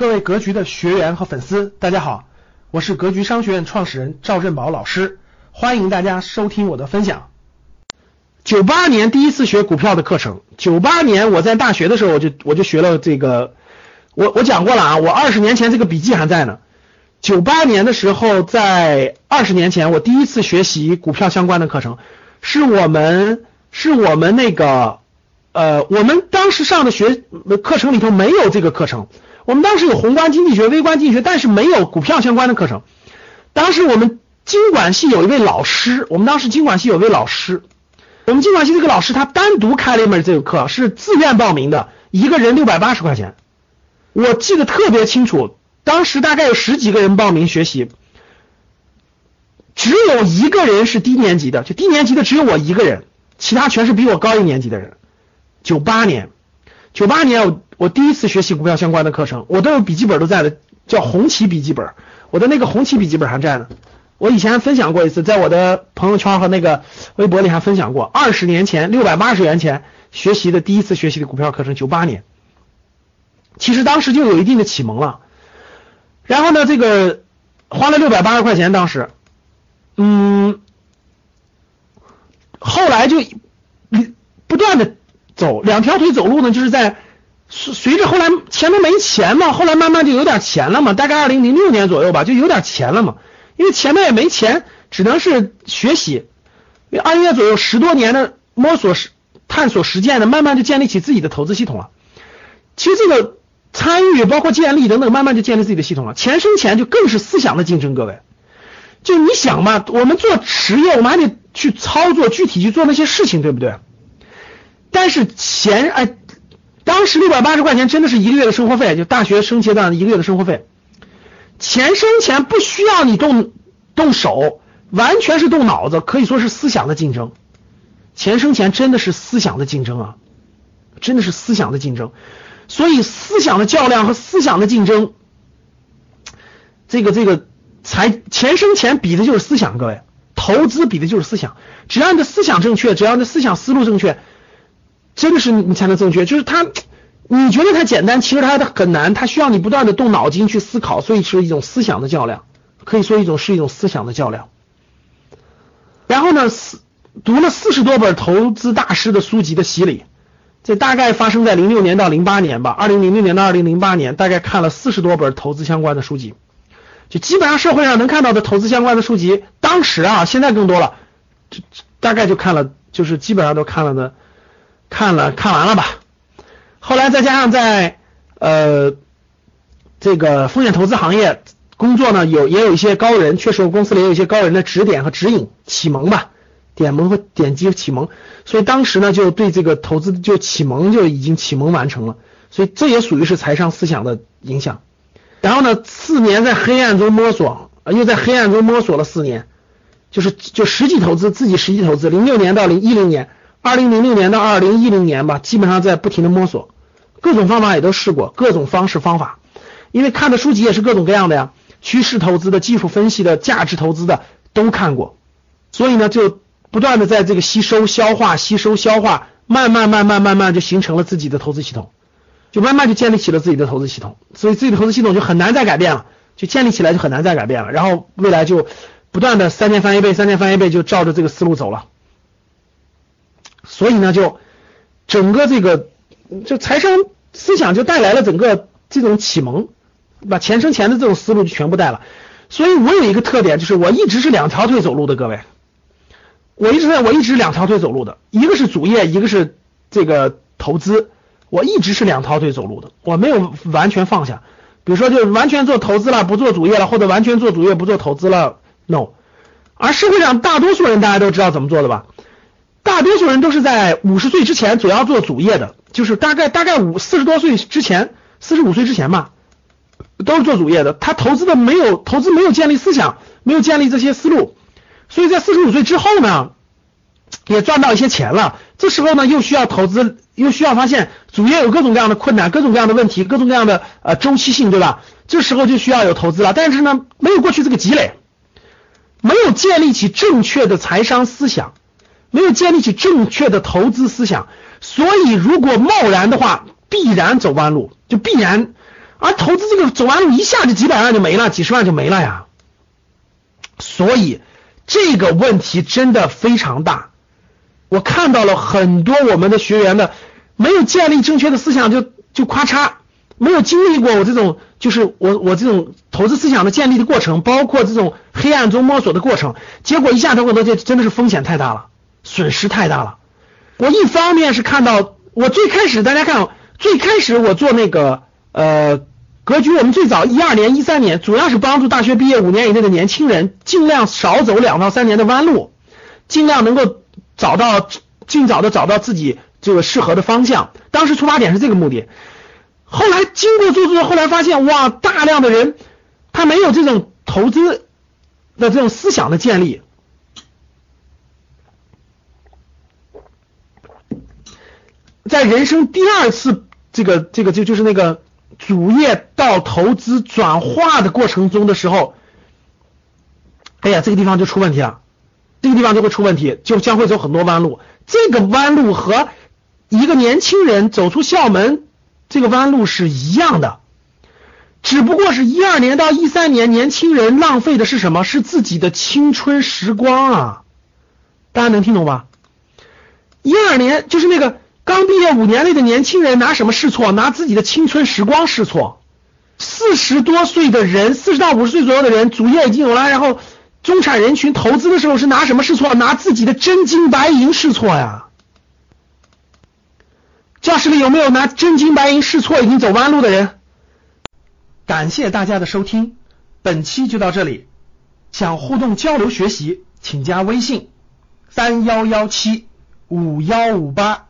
各位格局的学员和粉丝，大家好，我是格局商学院创始人赵振宝老师，欢迎大家收听我的分享。九八年第一次学股票的课程，九八年我在大学的时候我就我就学了这个，我我讲过了啊，我二十年前这个笔记还在呢。九八年的时候，在二十年前，我第一次学习股票相关的课程，是我们是我们那个呃，我们当时上的学课程里头没有这个课程。我们当时有宏观经济学、微观经济学，但是没有股票相关的课程。当时我们经管系有一位老师，我们当时经管系有位老师，我们经管系这个老师他单独开了一门这个课，是自愿报名的，一个人六百八十块钱。我记得特别清楚，当时大概有十几个人报名学习，只有一个人是低年级的，就低年级的只有我一个人，其他全是比我高一年级的人。九八年，九八年我。我第一次学习股票相关的课程，我都有笔记本都在的，叫红旗笔记本，我的那个红旗笔记本还在呢。我以前分享过一次，在我的朋友圈和那个微博里还分享过，二十年前六百八十元钱学习的第一次学习的股票课程，九八年，其实当时就有一定的启蒙了。然后呢，这个花了六百八十块钱，当时，嗯，后来就不断的走两条腿走路呢，就是在。随随着后来前面没钱嘛，后来慢慢就有点钱了嘛，大概二零零六年左右吧，就有点钱了嘛。因为前面也没钱，只能是学习。因为二月左右十多年的摸索、实探索、实践的，慢慢就建立起自己的投资系统了。其实这个参与包括建立等等，慢慢就建立自己的系统了。钱生钱就更是思想的竞争，各位。就你想嘛，我们做实业，我们还得去操作，具体去做那些事情，对不对？但是钱，哎。当时六百八十块钱真的是一个月的生活费，就大学生阶段一个月的生活费。钱生钱不需要你动动手，完全是动脑子，可以说是思想的竞争。钱生钱真的是思想的竞争啊，真的是思想的竞争。所以思想的较量和思想的竞争，这个这个财钱生钱比的就是思想，各位，投资比的就是思想。只要你的思想正确，只要你的思想思路正确。真的是你才能正确，就是它，你觉得它简单，其实它很难，它需要你不断的动脑筋去思考，所以是一种思想的较量，可以说一种是一种思想的较量。然后呢，四读了四十多本投资大师的书籍的洗礼，这大概发生在零六年到零八年吧，二零零六年到二零零八年，大概看了四十多本投资相关的书籍，就基本上社会上能看到的投资相关的书籍，当时啊，现在更多了，就大概就看了，就是基本上都看了的。看了看完了吧，后来再加上在呃这个风险投资行业工作呢，有也有一些高人，确实我公司里也有一些高人的指点和指引启蒙吧，点蒙和点击启蒙，所以当时呢就对这个投资就启蒙就已经启蒙完成了，所以这也属于是财商思想的影响。然后呢，四年在黑暗中摸索，又在黑暗中摸索了四年，就是就实际投资自己实际投资，零六年到零一零年。二零零六年到二零一零年吧，基本上在不停的摸索，各种方法也都试过，各种方式方法，因为看的书籍也是各种各样的呀，趋势投资的、技术分析的、价值投资的都看过，所以呢，就不断的在这个吸收、消化、吸收、消化，慢慢、慢慢、慢慢就形成了自己的投资系统，就慢慢就建立起了自己的投资系统，所以自己的投资系统就很难再改变了，就建立起来就很难再改变了，然后未来就不断的三年翻一倍，三年翻一倍，就照着这个思路走了。所以呢，就整个这个就财商思想就带来了整个这种启蒙，把钱生钱的这种思路就全部带了。所以我有一个特点，就是我一直是两条腿走路的，各位，我一直在我一直两条腿走路的，一个是主业，一个是这个投资，我一直是两条腿走路的，我没有完全放下。比如说，就完全做投资了，不做主业了，或者完全做主业不做投资了，no。而社会上大多数人，大家都知道怎么做的吧？大多数人都是在五十岁之前主要做主业的，就是大概大概五四十多岁之前，四十五岁之前吧，都是做主业的。他投资的没有投资没有建立思想，没有建立这些思路，所以在四十五岁之后呢，也赚到一些钱了。这时候呢，又需要投资，又需要发现主业有各种各样的困难，各种各样的问题，各种各样的呃周期性，对吧？这时候就需要有投资了。但是呢，没有过去这个积累，没有建立起正确的财商思想。没有建立起正确的投资思想，所以如果贸然的话，必然走弯路，就必然。而投资这个走弯路一下就几百万就没了，几十万就没了呀。所以这个问题真的非常大。我看到了很多我们的学员的没有建立正确的思想，就就咔嚓，没有经历过我这种就是我我这种投资思想的建立的过程，包括这种黑暗中摸索的过程，结果一下投很多，就真的是风险太大了，损失太大了。我一方面是看到我最开始大家看最开始我做那个呃。格局，我们最早一二年、一三年，主要是帮助大学毕业五年以内的年轻人，尽量少走两到三年的弯路，尽量能够找到尽早的找到自己这个适合的方向。当时出发点是这个目的。后来经过做做，后来发现哇，大量的人他没有这种投资的这种思想的建立，在人生第二次这个这个就就是那个。主业到投资转化的过程中的时候，哎呀，这个地方就出问题了，这个地方就会出问题，就将会走很多弯路。这个弯路和一个年轻人走出校门这个弯路是一样的，只不过是一二年到一三年，年轻人浪费的是什么？是自己的青春时光啊！大家能听懂吧？一二年就是那个。刚毕业五年内的年轻人拿什么试错？拿自己的青春时光试错。四十多岁的人，四十到五十岁左右的人，主业已经有了，然后中产人群投资的时候是拿什么试错？拿自己的真金白银试错呀。教室里有没有拿真金白银试错已经走弯路的人？感谢大家的收听，本期就到这里。想互动交流学习，请加微信三幺幺七五幺五八。